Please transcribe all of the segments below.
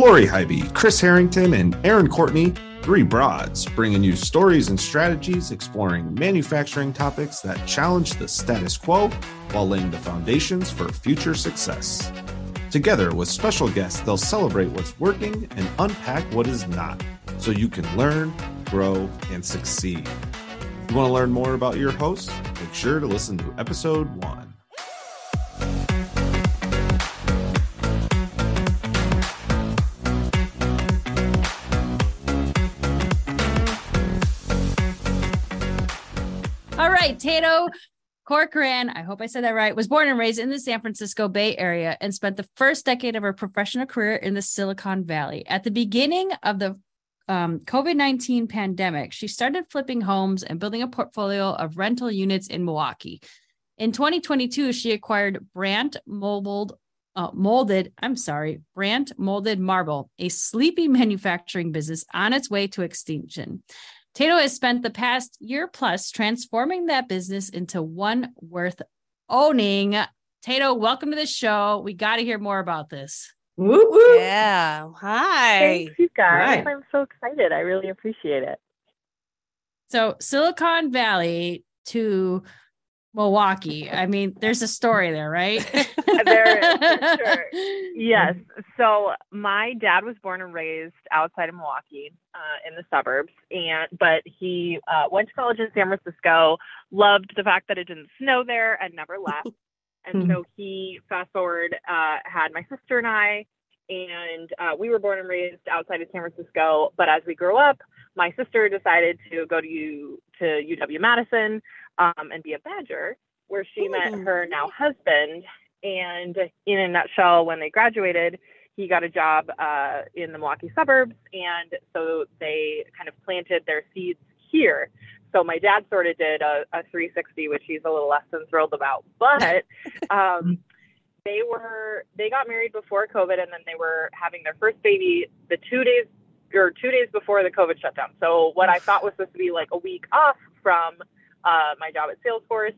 Lori Highby, Chris Harrington, and Erin Courtney, three broads, bringing you stories and strategies exploring manufacturing topics that challenge the status quo while laying the foundations for future success. Together with special guests, they'll celebrate what's working and unpack what is not so you can learn, grow, and succeed. You want to learn more about your hosts? Make sure to listen to episode one. All right, Tato Corcoran, I hope I said that right, was born and raised in the San Francisco Bay Area and spent the first decade of her professional career in the Silicon Valley. At the beginning of the um, COVID 19 pandemic, she started flipping homes and building a portfolio of rental units in Milwaukee. In 2022, she acquired Brandt Molded, uh, molded, I'm sorry, Brandt Molded Marble, a sleepy manufacturing business on its way to extinction. Tato has spent the past year plus transforming that business into one worth owning. Tato, welcome to the show. We got to hear more about this. Woo woo. Yeah. Hi. Thanks, you guys. Right. I'm so excited. I really appreciate it. So, Silicon Valley to Milwaukee. I mean, there's a story there, right? There is, sure. Yes. So my dad was born and raised outside of Milwaukee, uh, in the suburbs, and but he uh, went to college in San Francisco. Loved the fact that it didn't snow there, and never left. and so he fast forward uh, had my sister and I, and uh, we were born and raised outside of San Francisco. But as we grew up, my sister decided to go to U, to UW Madison um, and be a Badger, where she met her now husband. And in a nutshell, when they graduated, he got a job uh, in the Milwaukee suburbs, and so they kind of planted their seeds here. So my dad sort of did a, a 360, which he's a little less than thrilled about. But um, they were they got married before COVID, and then they were having their first baby the two days or two days before the COVID shutdown. So what I thought was supposed to be like a week off from uh, my job at Salesforce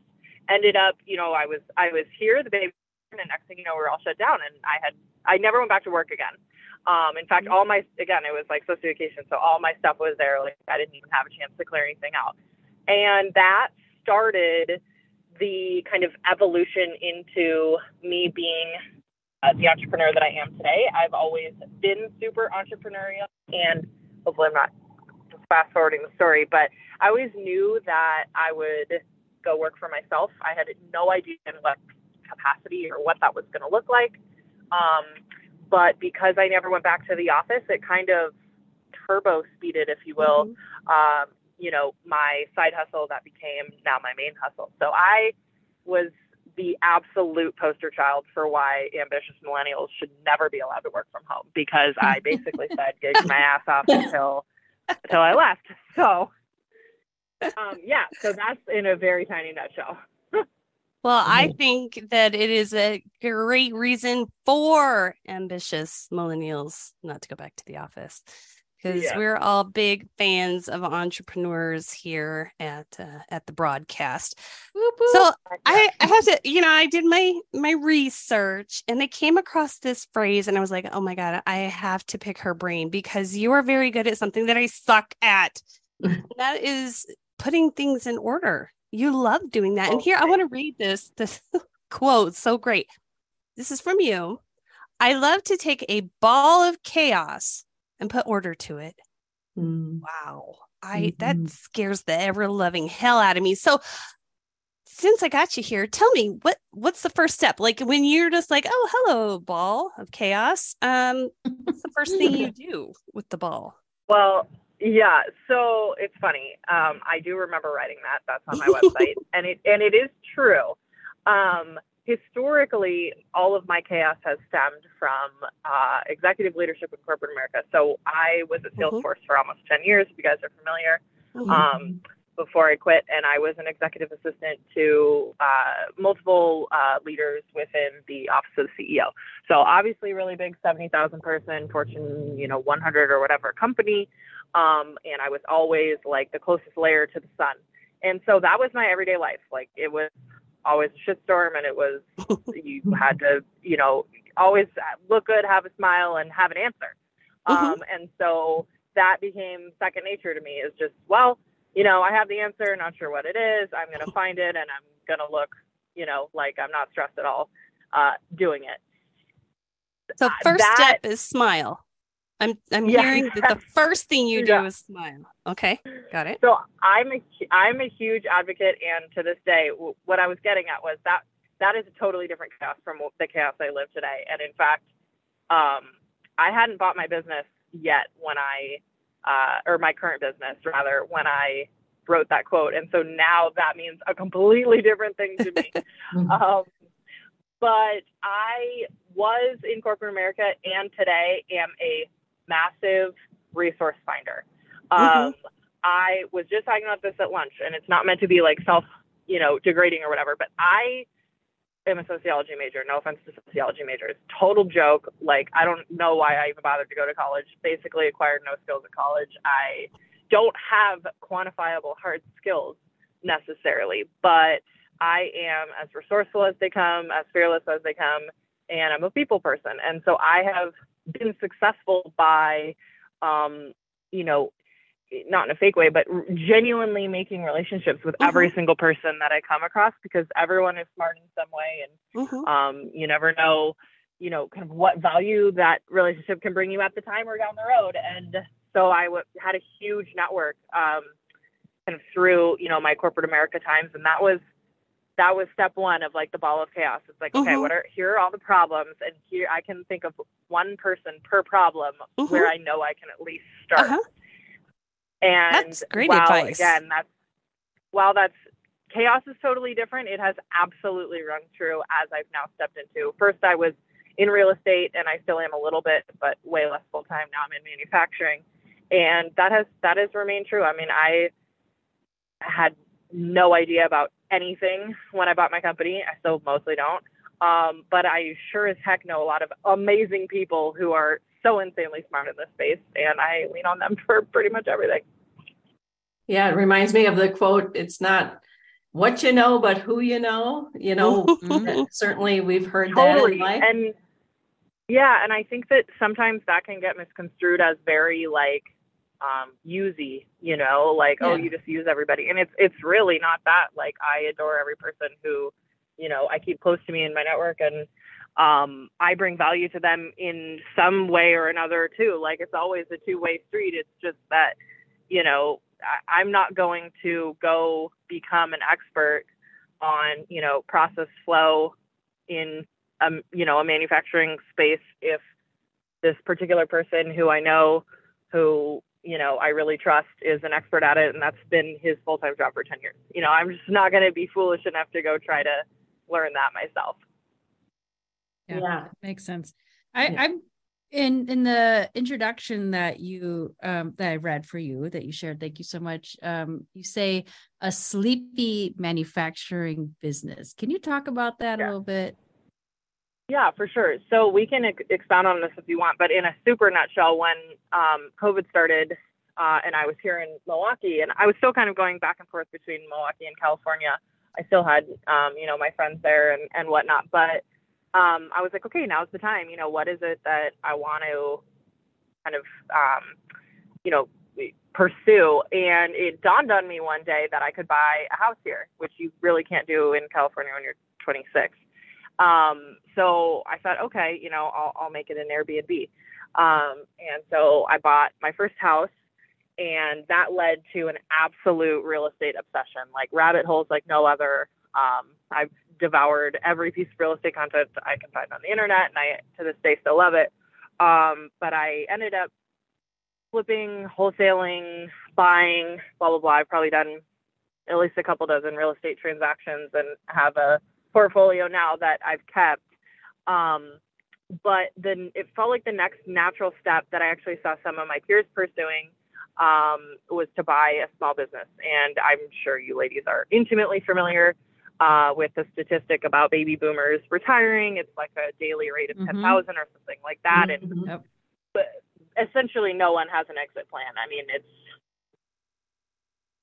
ended up, you know, I was I was here, the baby, and next thing you know, we we're all shut down, and I had I never went back to work again. Um, in fact, all my again, it was like social vacation, so all my stuff was there. Like I didn't even have a chance to clear anything out, and that started the kind of evolution into me being uh, the entrepreneur that I am today. I've always been super entrepreneurial, and hopefully, I'm not fast forwarding the story, but I always knew that I would go work for myself. I had no idea in what capacity or what that was going to look like. Um, but because I never went back to the office, it kind of turbo speeded, if you will, um, you know, my side hustle that became now my main hustle. So I was the absolute poster child for why ambitious millennials should never be allowed to work from home because I basically said gigged my ass off until until I left. So um, yeah, so that's in a very tiny nutshell. Well, I think that it is a great reason for ambitious millennials not to go back to the office because Yeah. we're all big fans of entrepreneurs here at uh, at the broadcast. Whoop, whoop. So I, I have to, you know, I did my my research and I came across this phrase and I was like, oh my god, I have to pick her brain because you are very good at something that I suck at. That is putting things in order. You love doing that. And here I want to read this this quote. So great. This is from you. I love to take a ball of chaos and put order to it. Mm. Wow. I that Mhm. scares the ever loving hell out of me. So since I got you here, tell me what what's the first step? Like when you're just like, oh, hello, ball of chaos. Um, what's the first thing you do with the ball? Well, yeah. So it's funny. Um, I do remember writing that. That's on my website, and it and it is true. Um, historically, all of my chaos has stemmed from uh, executive leadership in corporate America. So I was at Mhm. Salesforce for almost ten years. If you guys are familiar, Mhm. um, before I quit, and I was an executive assistant to uh, multiple uh, leaders within the office of the CEO. So obviously, really big, seventy thousand person Fortune, you know, one hundred or whatever company, um, and I was always like the closest layer to the sun, and so that was my everyday life. Like it was always a shitstorm, and it was you had to, you know, always look good, have a smile, and have an answer. Mm-hmm. Um, and so that became second nature to me is just, well, you know, I have the answer, not sure what it is. I'm going to find it and I'm going to look, you know, like I'm not stressed at all uh, doing it. So first that, step is smile. I'm I'm yeah, hearing that the first thing you do yeah. is smile. Okay, got it. So I'm a I'm a huge advocate, and to this day, what I was getting at was that that is a totally different chaos from the chaos I live today. And in fact, um, I hadn't bought my business yet when I, uh, or my current business rather, when I wrote that quote. And so now that means a completely different thing to me. Mm-hmm. um, but I was in corporate America and today am a massive resource finder. Mm-hmm. Um, I was just talking about this at lunch, and it's not meant to be like self, you know, degrading or whatever, but I am a sociology major. No offense to sociology majors. Total joke. Like, I don't know why I even bothered to go to college. Basically, acquired no skills at college. I don't have quantifiable hard skills necessarily, but I am as resourceful as they come, as fearless as they come, and I'm a people person. And so I have been successful by, um, you know, not in a fake way, but genuinely making relationships with mm-hmm. every single person that I come across because everyone is smart in some way, and mm-hmm. um, you never know, you know, kind of what value that relationship can bring you at the time or down the road. And so I w- had a huge network, um, kind of through you know my corporate America times, and that was that was step one of like the ball of chaos. It's like, okay, mm-hmm. what are here are all the problems, and here I can think of one person per problem mm-hmm. where I know I can at least start. Uh-huh. And that's great while, advice. Again, that's while that's chaos is totally different. It has absolutely rung true as I've now stepped into. First, I was in real estate, and I still am a little bit, but way less full time. Now I'm in manufacturing, and that has that has remained true. I mean, I had no idea about anything when I bought my company. I still mostly don't. Um, but I sure as heck know a lot of amazing people who are so insanely smart in this space, and I lean on them for pretty much everything. Yeah, it reminds me of the quote it's not what you know, but who you know. You know, certainly we've heard totally. that. And yeah, and I think that sometimes that can get misconstrued as very like um usy, you know, like oh, yeah. oh you just use everybody. And it's it's really not that. Like I adore every person who, you know, I keep close to me in my network and um I bring value to them in some way or another too. Like it's always a two-way street. It's just that, you know, I, I'm not going to go become an expert on, you know, process flow in um, you know, a manufacturing space if this particular person who I know who you know I really trust is an expert at it, and that's been his full time job for ten years. You know, I'm just not going to be foolish enough to go try to learn that myself. Yeah, yeah. makes sense. I, yeah. I'm in in the introduction that you um that I read for you that you shared. Thank you so much. Um, you say a sleepy manufacturing business. Can you talk about that yeah. a little bit? Yeah, for sure. So we can ex- expound on this if you want, but in a super nutshell, when um, COVID started uh, and I was here in Milwaukee, and I was still kind of going back and forth between Milwaukee and California. I still had, um, you know, my friends there and, and whatnot, but um, I was like, okay, now's the time. You know, what is it that I want to kind of, um, you know, pursue? And it dawned on me one day that I could buy a house here, which you really can't do in California when you're 26. Um, so I thought, okay, you know, I'll, I'll make it an Airbnb. Um, and so I bought my first house and that led to an absolute real estate obsession, like rabbit holes like no other. Um, I've devoured every piece of real estate content I can find on the internet, and I to this day still love it. Um, but I ended up flipping, wholesaling, buying, blah blah blah. I've probably done at least a couple dozen real estate transactions and have a portfolio now that I've kept. Um, but then it felt like the next natural step that I actually saw some of my peers pursuing um, was to buy a small business. And I'm sure you ladies are intimately familiar uh, with the statistic about baby boomers retiring. It's like a daily rate of mm-hmm. 10,000 or something like that. Mm-hmm. And but essentially, no one has an exit plan. I mean, it's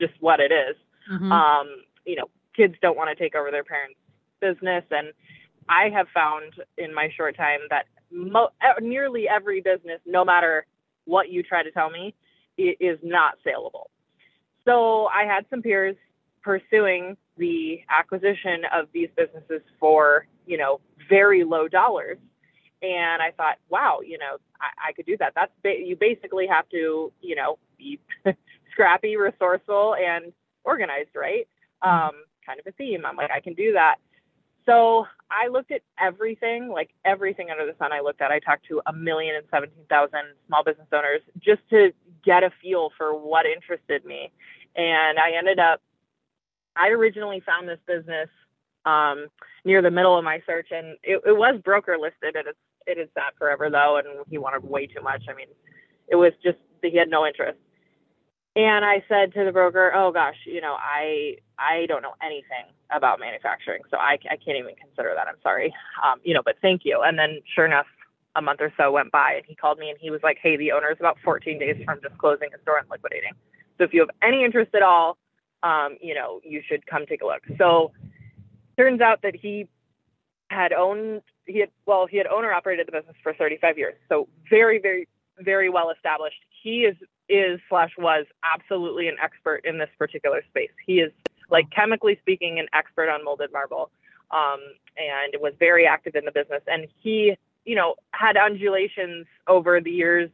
just what it is. Mm-hmm. Um, you know, kids don't want to take over their parents' business. And I have found in my short time that mo- nearly every business, no matter what you try to tell me is not saleable. So I had some peers pursuing the acquisition of these businesses for, you know, very low dollars. And I thought, wow, you know, I, I could do that. That's ba- you basically have to, you know, be scrappy, resourceful, and organized, right? Mm-hmm. Um, kind of a theme. I'm like, I can do that. So I looked at everything, like everything under the sun. I looked at. I talked to a million and seventeen thousand small business owners just to get a feel for what interested me, and I ended up. I originally found this business um, near the middle of my search, and it, it was broker listed, and it's it is sat forever though, and he wanted way too much. I mean, it was just he had no interest. And I said to the broker, "Oh gosh, you know, I I don't know anything about manufacturing, so I, I can't even consider that. I'm sorry, um, you know, but thank you." And then, sure enough, a month or so went by, and he called me and he was like, "Hey, the owner is about 14 days from just closing his store and liquidating. So if you have any interest at all, um, you know, you should come take a look." So turns out that he had owned he had well he had owner operated the business for 35 years, so very very very well established. He is is slash was absolutely an expert in this particular space. He is like chemically speaking an expert on molded marble, um, and was very active in the business. And he, you know, had undulations over the years.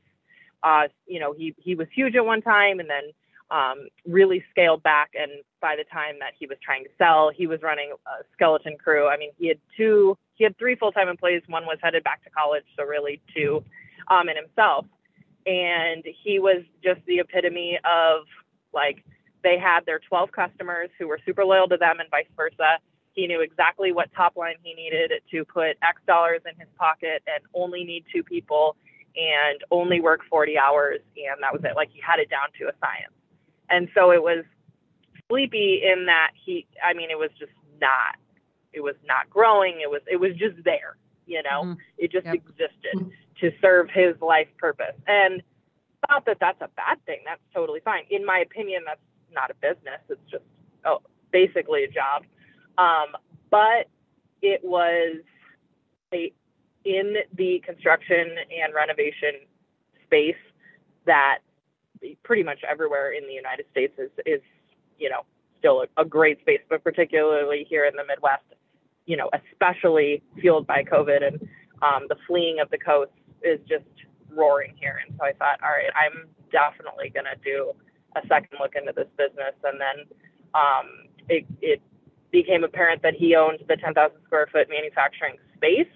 Uh, you know, he he was huge at one time, and then um, really scaled back. And by the time that he was trying to sell, he was running a skeleton crew. I mean, he had two, he had three full time employees. One was headed back to college, so really two, um, and himself and he was just the epitome of like they had their 12 customers who were super loyal to them and vice versa. He knew exactly what top line he needed to put x dollars in his pocket and only need two people and only work 40 hours and that was it. Like he had it down to a science. And so it was sleepy in that he i mean it was just not it was not growing. It was it was just there you know? Mm-hmm. it just yep. existed. Mm-hmm to serve his life purpose. And not that that's a bad thing. That's totally fine. In my opinion, that's not a business. It's just oh, basically a job. Um, but it was a in the construction and renovation space that pretty much everywhere in the United States is is you know still a, a great space, but particularly here in the Midwest, you know, especially fueled by COVID and um, the fleeing of the coast is just roaring here. And so I thought, all right, I'm definitely going to do a second look into this business. And then um, it, it became apparent that he owned the 10,000 square foot manufacturing space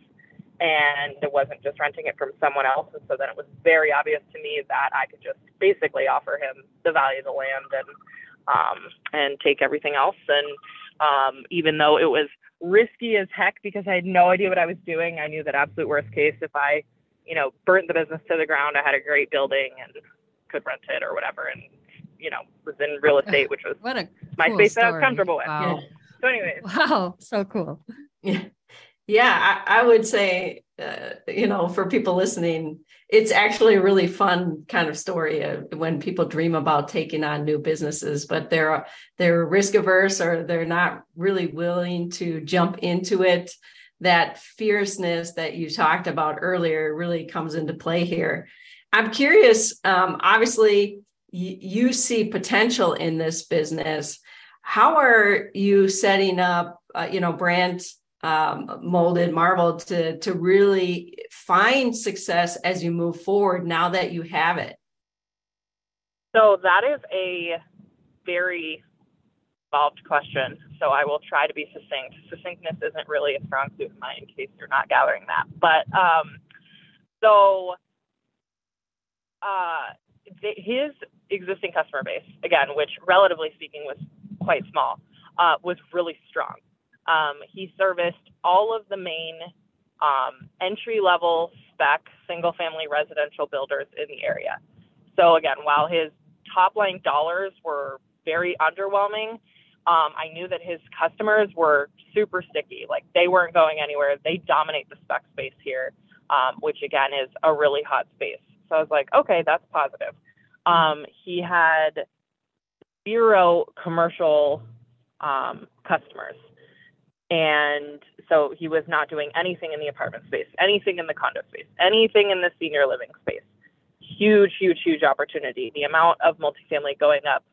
and it wasn't just renting it from someone else. And so then it was very obvious to me that I could just basically offer him the value of the land and um, and take everything else. And um, even though it was risky as heck because I had no idea what I was doing, I knew that absolute worst case if I you know, burnt the business to the ground. I had a great building and could rent it or whatever. And, you know, was in real estate, which was what a my cool space story. that I was comfortable with. Wow. Yeah. So anyways. Wow. So cool. Yeah. Yeah. I, I would say, uh, you know, for people listening, it's actually a really fun kind of story uh, when people dream about taking on new businesses, but they're, they're risk averse or they're not really willing to jump into it that fierceness that you talked about earlier really comes into play here. I'm curious, um, obviously, y- you see potential in this business. How are you setting up, uh, you know, Brandt um, molded marble to, to really find success as you move forward now that you have it? So that is a very involved question, so I will try to be succinct. Succinctness isn't really a strong suit of mine, in case you're not gathering that. But um, so uh, the, his existing customer base, again, which relatively speaking was quite small, uh, was really strong. Um, he serviced all of the main um, entry level spec single family residential builders in the area. So, again, while his top line dollars were very underwhelming, um, I knew that his customers were super sticky. Like they weren't going anywhere. They dominate the spec space here, um, which again is a really hot space. So I was like, okay, that's positive. Um, he had zero commercial um, customers. And so he was not doing anything in the apartment space, anything in the condo space, anything in the senior living space. huge, huge, huge opportunity. The amount of multifamily going up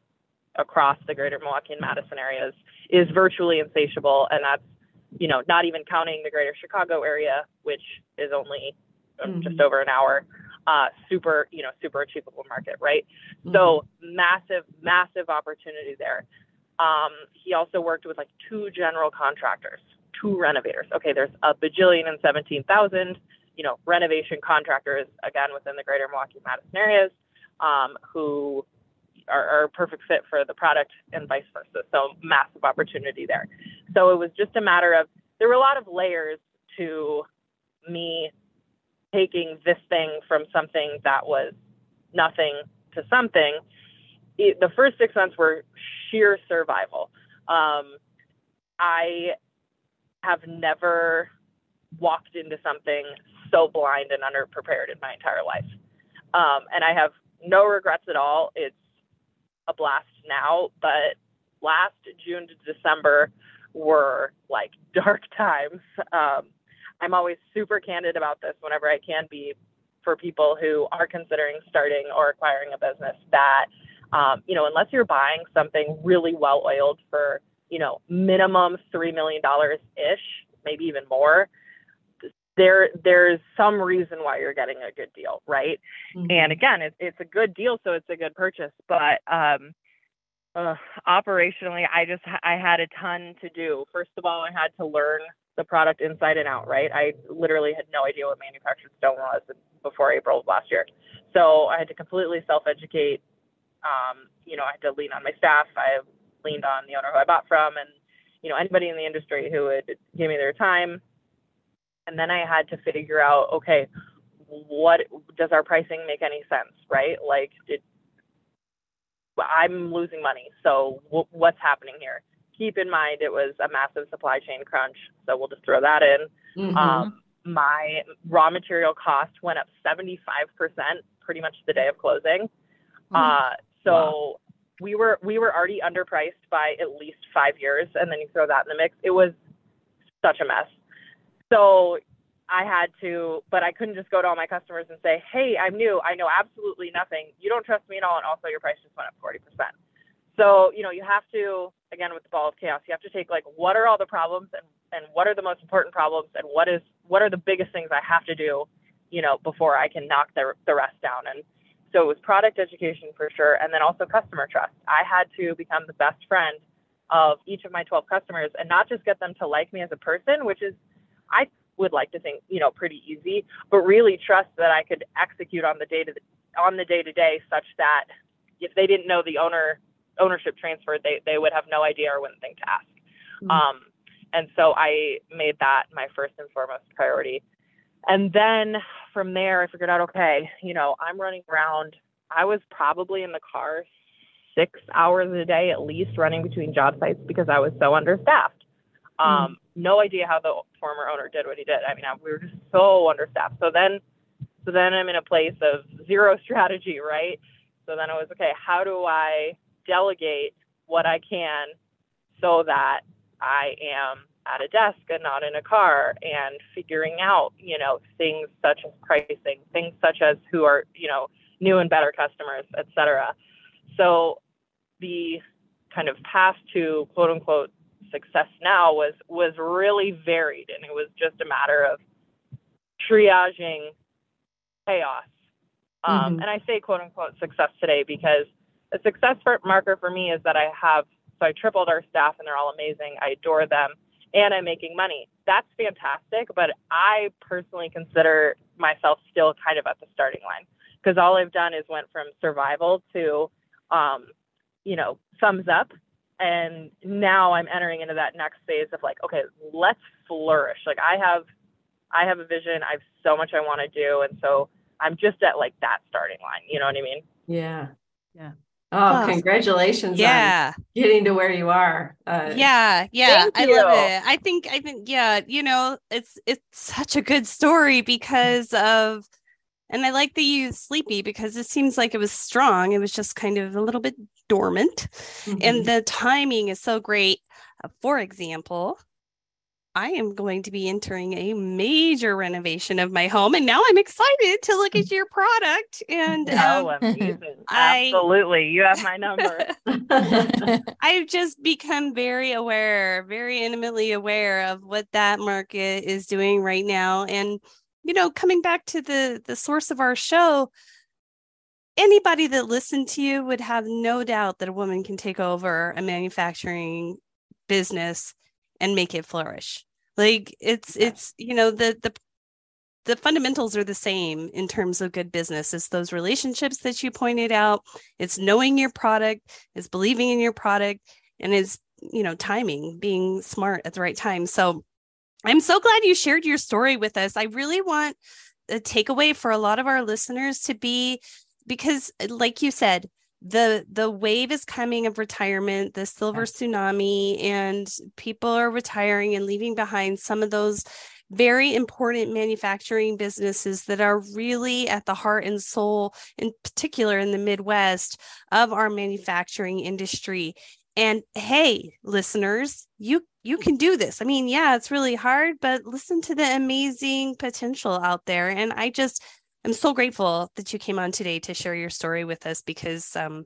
across the greater Milwaukee and Madison areas is virtually insatiable. And that's, you know, not even counting the greater Chicago area, which is only mm-hmm. just over an hour. Uh, super, you know, super achievable market, right? Mm-hmm. So massive, massive opportunity there. Um, he also worked with like two general contractors, two renovators. Okay, there's a bajillion and 17,000, you know, renovation contractors, again, within the greater Milwaukee Madison areas, um, who are, are a perfect fit for the product and vice versa. So massive opportunity there. So it was just a matter of, there were a lot of layers to me taking this thing from something that was nothing to something. It, the first six months were sheer survival. Um, I have never walked into something so blind and underprepared in my entire life. Um, and I have no regrets at all. It's a blast now, but last June to December were like dark times. Um, I'm always super candid about this whenever I can be for people who are considering starting or acquiring a business that, um, you know, unless you're buying something really well oiled for, you know, minimum $3 million ish, maybe even more, there there's some reason why you're getting a good deal, right? Mm-hmm. And again, it, it's a good deal, so it's a good purchase. But um, uh, operationally, I just I had a ton to do. First of all, I had to learn the product inside and out, right? I literally had no idea what manufactured stone was before April of last year, so I had to completely self-educate. Um, you know, I had to lean on my staff. I leaned on the owner who I bought from, and you know anybody in the industry who would give me their time and then I had to figure out, okay, what does our pricing make any sense, right? Like, it, I'm losing money, so w- what's happening here? Keep in mind it was a massive supply chain crunch, so we'll just throw that in. Mm-hmm. Um, my raw material cost went up 75% pretty much the day of closing. Mm-hmm. Uh, so wow. we were we were already underpriced by at least five years, and then you throw that in the mix. It was such a mess. So I had to, but I couldn't just go to all my customers and say, hey, I'm new. I know absolutely nothing. You don't trust me at all. And also, your price just went up 40%. So, you know, you have to, again, with the ball of chaos, you have to take like, what are all the problems and, and what are the most important problems and what is, what are the biggest things I have to do, you know, before I can knock the, the rest down. And so it was product education for sure. And then also customer trust. I had to become the best friend of each of my 12 customers and not just get them to like me as a person, which is, I would like to think, you know, pretty easy, but really trust that I could execute on the day to on the day to day such that if they didn't know the owner ownership transfer, they, they would have no idea or wouldn't think to ask. Mm-hmm. Um, and so I made that my first and foremost priority. And then from there, I figured out, okay, you know, I'm running around. I was probably in the car six hours a day at least running between job sites because I was so understaffed. Um, mm No idea how the former owner did what he did. I mean, we were just so understaffed. So then, so then I'm in a place of zero strategy, right? So then I was okay. How do I delegate what I can so that I am at a desk and not in a car and figuring out, you know, things such as pricing, things such as who are, you know, new and better customers, et cetera. So the kind of path to quote unquote success now was was really varied and it was just a matter of triaging chaos. Um, mm-hmm. and i say quote unquote success today because a success marker for me is that i have so i tripled our staff and they're all amazing. I adore them and i'm making money. That's fantastic but i personally consider myself still kind of at the starting line because all i've done is went from survival to um, you know thumbs up and now i'm entering into that next phase of like okay let's flourish like i have i have a vision i have so much i want to do and so i'm just at like that starting line you know what i mean yeah yeah Oh, congratulations yeah. getting to where you are. Uh, yeah, yeah. I love it. I think I think yeah, you know, it's it's such a good story because of and I like that you sleepy because it seems like it was strong. It was just kind of a little bit dormant. Mm-hmm. And the timing is so great. Uh, for example, I am going to be entering a major renovation of my home. And now I'm excited to look at your product. And Oh, um, amazing. I- Absolutely. You have my number. I've just become very aware, very intimately aware of what that market is doing right now. And, you know, coming back to the the source of our show, anybody that listened to you would have no doubt that a woman can take over a manufacturing business and make it flourish. Like it's it's you know the the the fundamentals are the same in terms of good business. It's those relationships that you pointed out. It's knowing your product, it's believing in your product, and it's you know timing, being smart at the right time. So I'm so glad you shared your story with us. I really want a takeaway for a lot of our listeners to be because uh, like you said the the wave is coming of retirement the silver tsunami and people are retiring and leaving behind some of those very important manufacturing businesses that are really at the heart and soul in particular in the midwest of our manufacturing industry. And hey listeners you you can do this. I mean yeah it's really hard but listen to the amazing potential out there. And i just I'm so grateful that you came on today to share your story with us because um,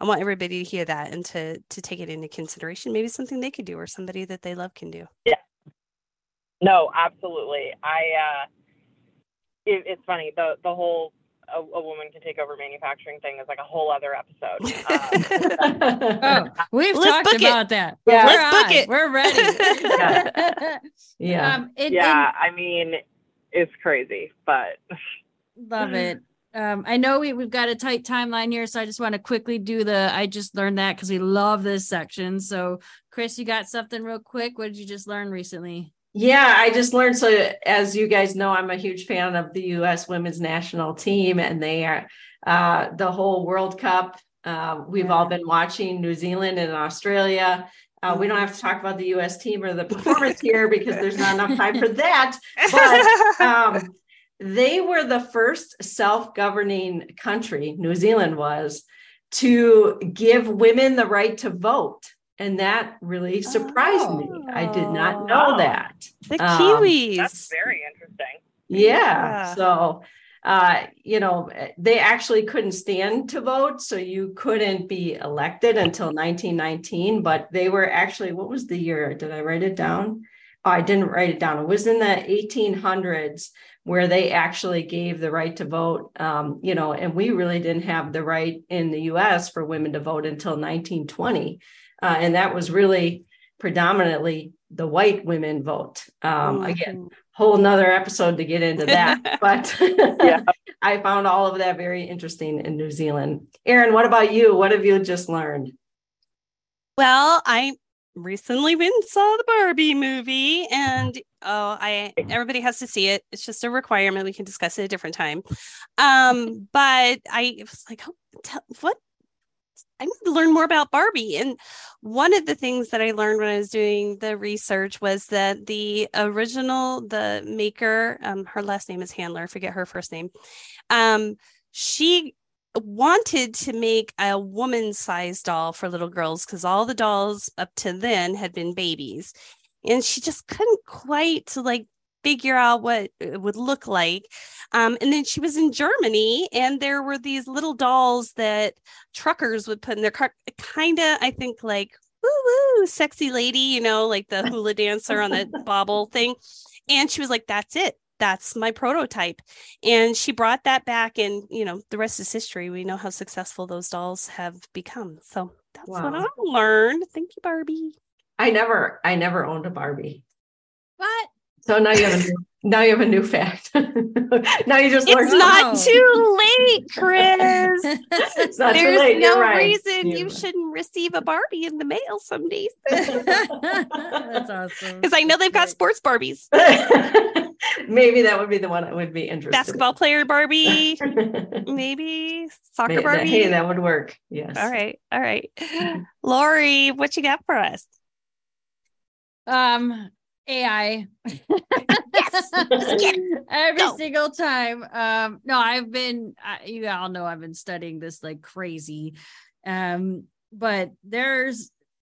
I want everybody to hear that and to to take it into consideration. Maybe something they could do or somebody that they love can do. Yeah. No, absolutely. I. uh it, It's funny. The the whole a, a woman can take over manufacturing thing is like a whole other episode. Um, Oh, we've Let's talked book it. about that. Yeah. We're Let's book on. it. We're ready. yeah. Um, it, yeah, I mean, it's crazy, but Love it. Um, I know we, we've got a tight timeline here, so I just want to quickly do the I just learned that because we love this section. So, Chris, you got something real quick? What did you just learn recently? Yeah, I just learned. So, as you guys know, I'm a huge fan of the U.S. women's national team, and they are uh, the whole World Cup. Uh, we've all been watching New Zealand and Australia. Uh, we don't have to talk about the U.S. team or the performance here because there's not enough time for that. But um, they were the first self-governing country. New Zealand was to give women the right to vote. And that really surprised me. I did not know Oh. that. the Um, Kiwis. that's very interesting. Yeah. Yeah. So, uh, you know, they actually couldn't stand to vote. So you couldn't be elected until 1919. But they were actually, what was the year? Did I write it down? Oh, I didn't write it down. It was in the 1800s where they actually gave the right to vote. Um, you know, and we really didn't have the right in the US for women to vote until 1920. Uh, and that was really predominantly the white women vote. Um, again, whole nother episode to get into that. but Yeah. I found all of that very interesting in New Zealand. Erin, what about you? What have you just learned? Well, I recently went and saw the Barbie movie, and oh, I everybody has to see it. It's just a requirement. We can discuss it a different time. Um, but I was like, oh, tell, what? I need to learn more about Barbie. And one of the things that I learned when I was doing the research was that the original, the maker, um, her last name is Handler, I forget her first name. Um, she wanted to make a woman sized doll for little girls because all the dolls up to then had been babies and she just couldn't quite like figure out what it would look like um, and then she was in germany and there were these little dolls that truckers would put in their car kind of i think like woo woo sexy lady you know like the hula dancer on the bobble thing and she was like that's it that's my prototype. And she brought that back and you know the rest is history. We know how successful those dolls have become. So that's what i learned thank you barbie. I never, I never owned a Barbie. What? So now you have a new, now you have a new fact. now you just learned it's not something. too late chris It's not too there's late. no right. reason You're you right. shouldn't receive a barbie in the mail someday. That's awesome. because i know they've got Great. sports barbies Maybe that would be the one I would be interested. basketball player barbie maybe soccer May- that- barbie hey, that would work. Yes. all right all right lori what you got for us Um, AI. Yes. Yeah. Every Go. single time. Um, no, I've been, I, you all know I've been studying this like crazy. Um, but there's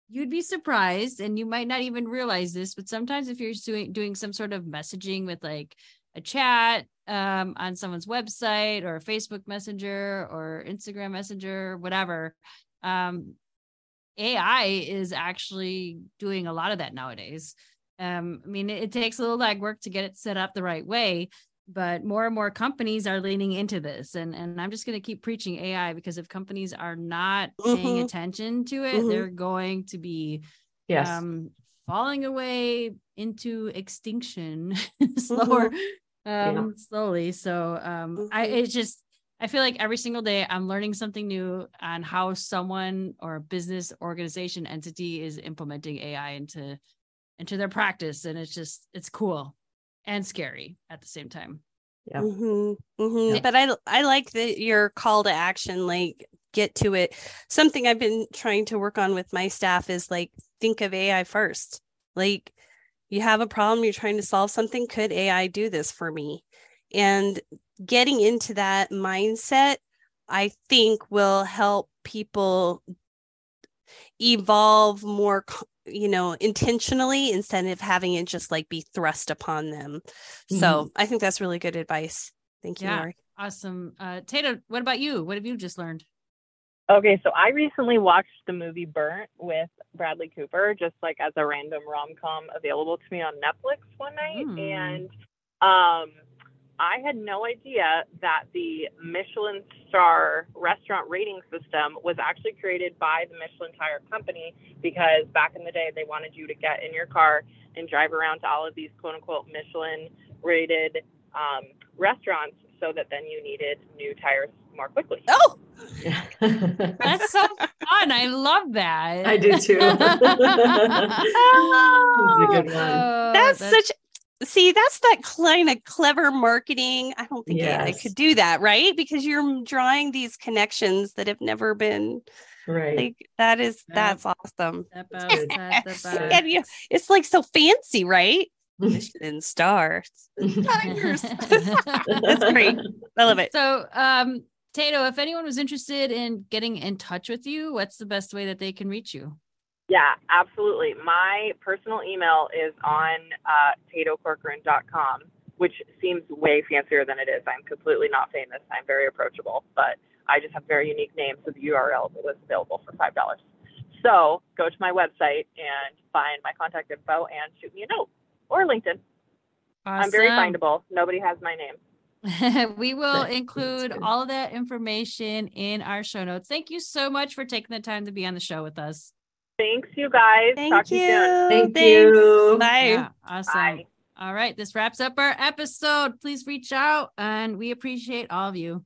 you'd be surprised and you might not even realize this but sometimes if you're doing doing some sort of messaging with like a chat um, on someone's website or facebook messenger or instagram messenger whatever um, ai is actually doing a lot of that nowadays um, i mean it, it takes a little legwork to get it set up the right way but more and more companies are leaning into this and and i'm just going to keep preaching ai because if companies are not paying Mhm. attention to it Mhm. they're going to be Yes. um falling away into extinction slower um slowly so um i Mhm. it's just i feel like every single day i'm learning something new on how someone or a business organization entity is implementing ai into into their practice and it's just it's cool and scary at the same time Yeah. Mhm, mhm. Yeah. But I I like that your call to action, like get to it. Something I've been trying to work on with my staff is like think of AI first. Like you have a problem, you're trying to solve something. Could AI do this for me? And getting into that mindset, I think will help people evolve more co- you know intentionally instead of having it just like be thrust upon them so i think that's really good advice thank you Yeah. Lori. awesome uh Tato what about you what have you just learned Okay, so I recently watched the movie Burnt with Bradley Cooper, just like as a random rom com available to me on Netflix one night. Hmm. And um, I had no idea that the Michelin star restaurant rating system was actually created by the Michelin Tire Company because back in the day, they wanted you to get in your car and drive around to all of these quote unquote Michelin rated um, restaurants so that then you needed new tires more quickly. oh that's so fun i love that I do too. That's a good one. Oh, that's, such see that's that kind of clever marketing i don't think Yes. could do that right because you're drawing these connections that have never been right. like that is Yep. that's awesome That's out, good. step That's out. good. and you, it's like so fancy right michelin stars that's great i love it So, um, Tato, if anyone was interested in getting in touch with you, what's the best way that they can reach you? Yeah, absolutely. My personal email is on uh, tatocorcoran.com, which seems way fancier than it is. I'm completely not famous. I'm very approachable, but I just have very unique names, so the URL was available for $5. So go to my website and find my contact info and shoot me a note or LinkedIn. I'm very findable. Nobody has my name. we will include all of that information in our show notes. Thank you so much for taking the time to be on the show with us. Thanks, you guys. thank Talk you to you soon. Thank Thanks. you. bye Yeah, awesome. Bye. All right, this wraps up our episode. Please reach out, and we appreciate all of you.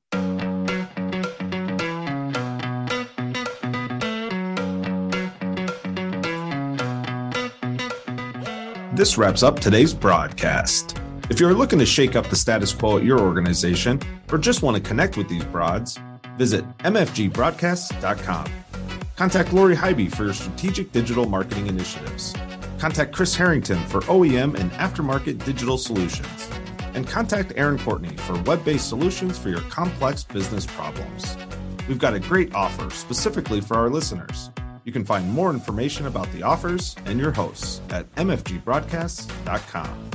This wraps up today's broadcast. If you're looking to shake up the status quo at your organization or just want to connect with these broads, visit mfgbroadcast.com. Contact Lori Highby for your strategic digital marketing initiatives. Contact Chris Harrington for OEM and aftermarket digital solutions. And contact Erin Courtney for web based solutions for your complex business problems. We've got a great offer specifically for our listeners. You can find more information about the offers and your hosts at mfgbroadcasts.com.